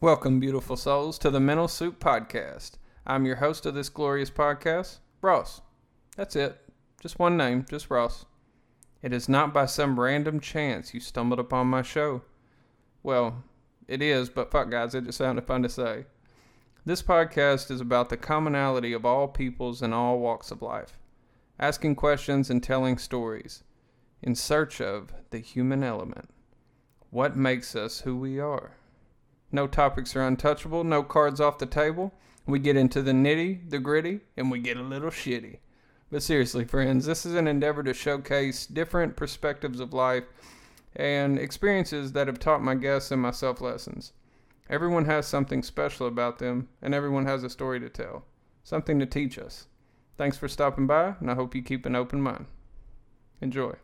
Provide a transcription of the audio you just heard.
Welcome, beautiful souls, to the Mental Soup Podcast. I'm your host of this glorious podcast, Ross. That's it. Just one name, just Ross. It is not by some random chance you stumbled upon my show. Well, it is, but fuck, guys, it just sounded fun to say. This podcast is about the commonality of all peoples in all walks of life, asking questions and telling stories in search of the human element. What makes us who we are? No topics are untouchable, no cards off the table. We get into the nitty, the gritty, and we get a little shitty. But seriously, friends, this is an endeavor to showcase different perspectives of life and experiences that have taught my guests and myself lessons. Everyone has something special about them, and everyone has a story to tell, something to teach us. Thanks for stopping by, and I hope you keep an open mind. Enjoy.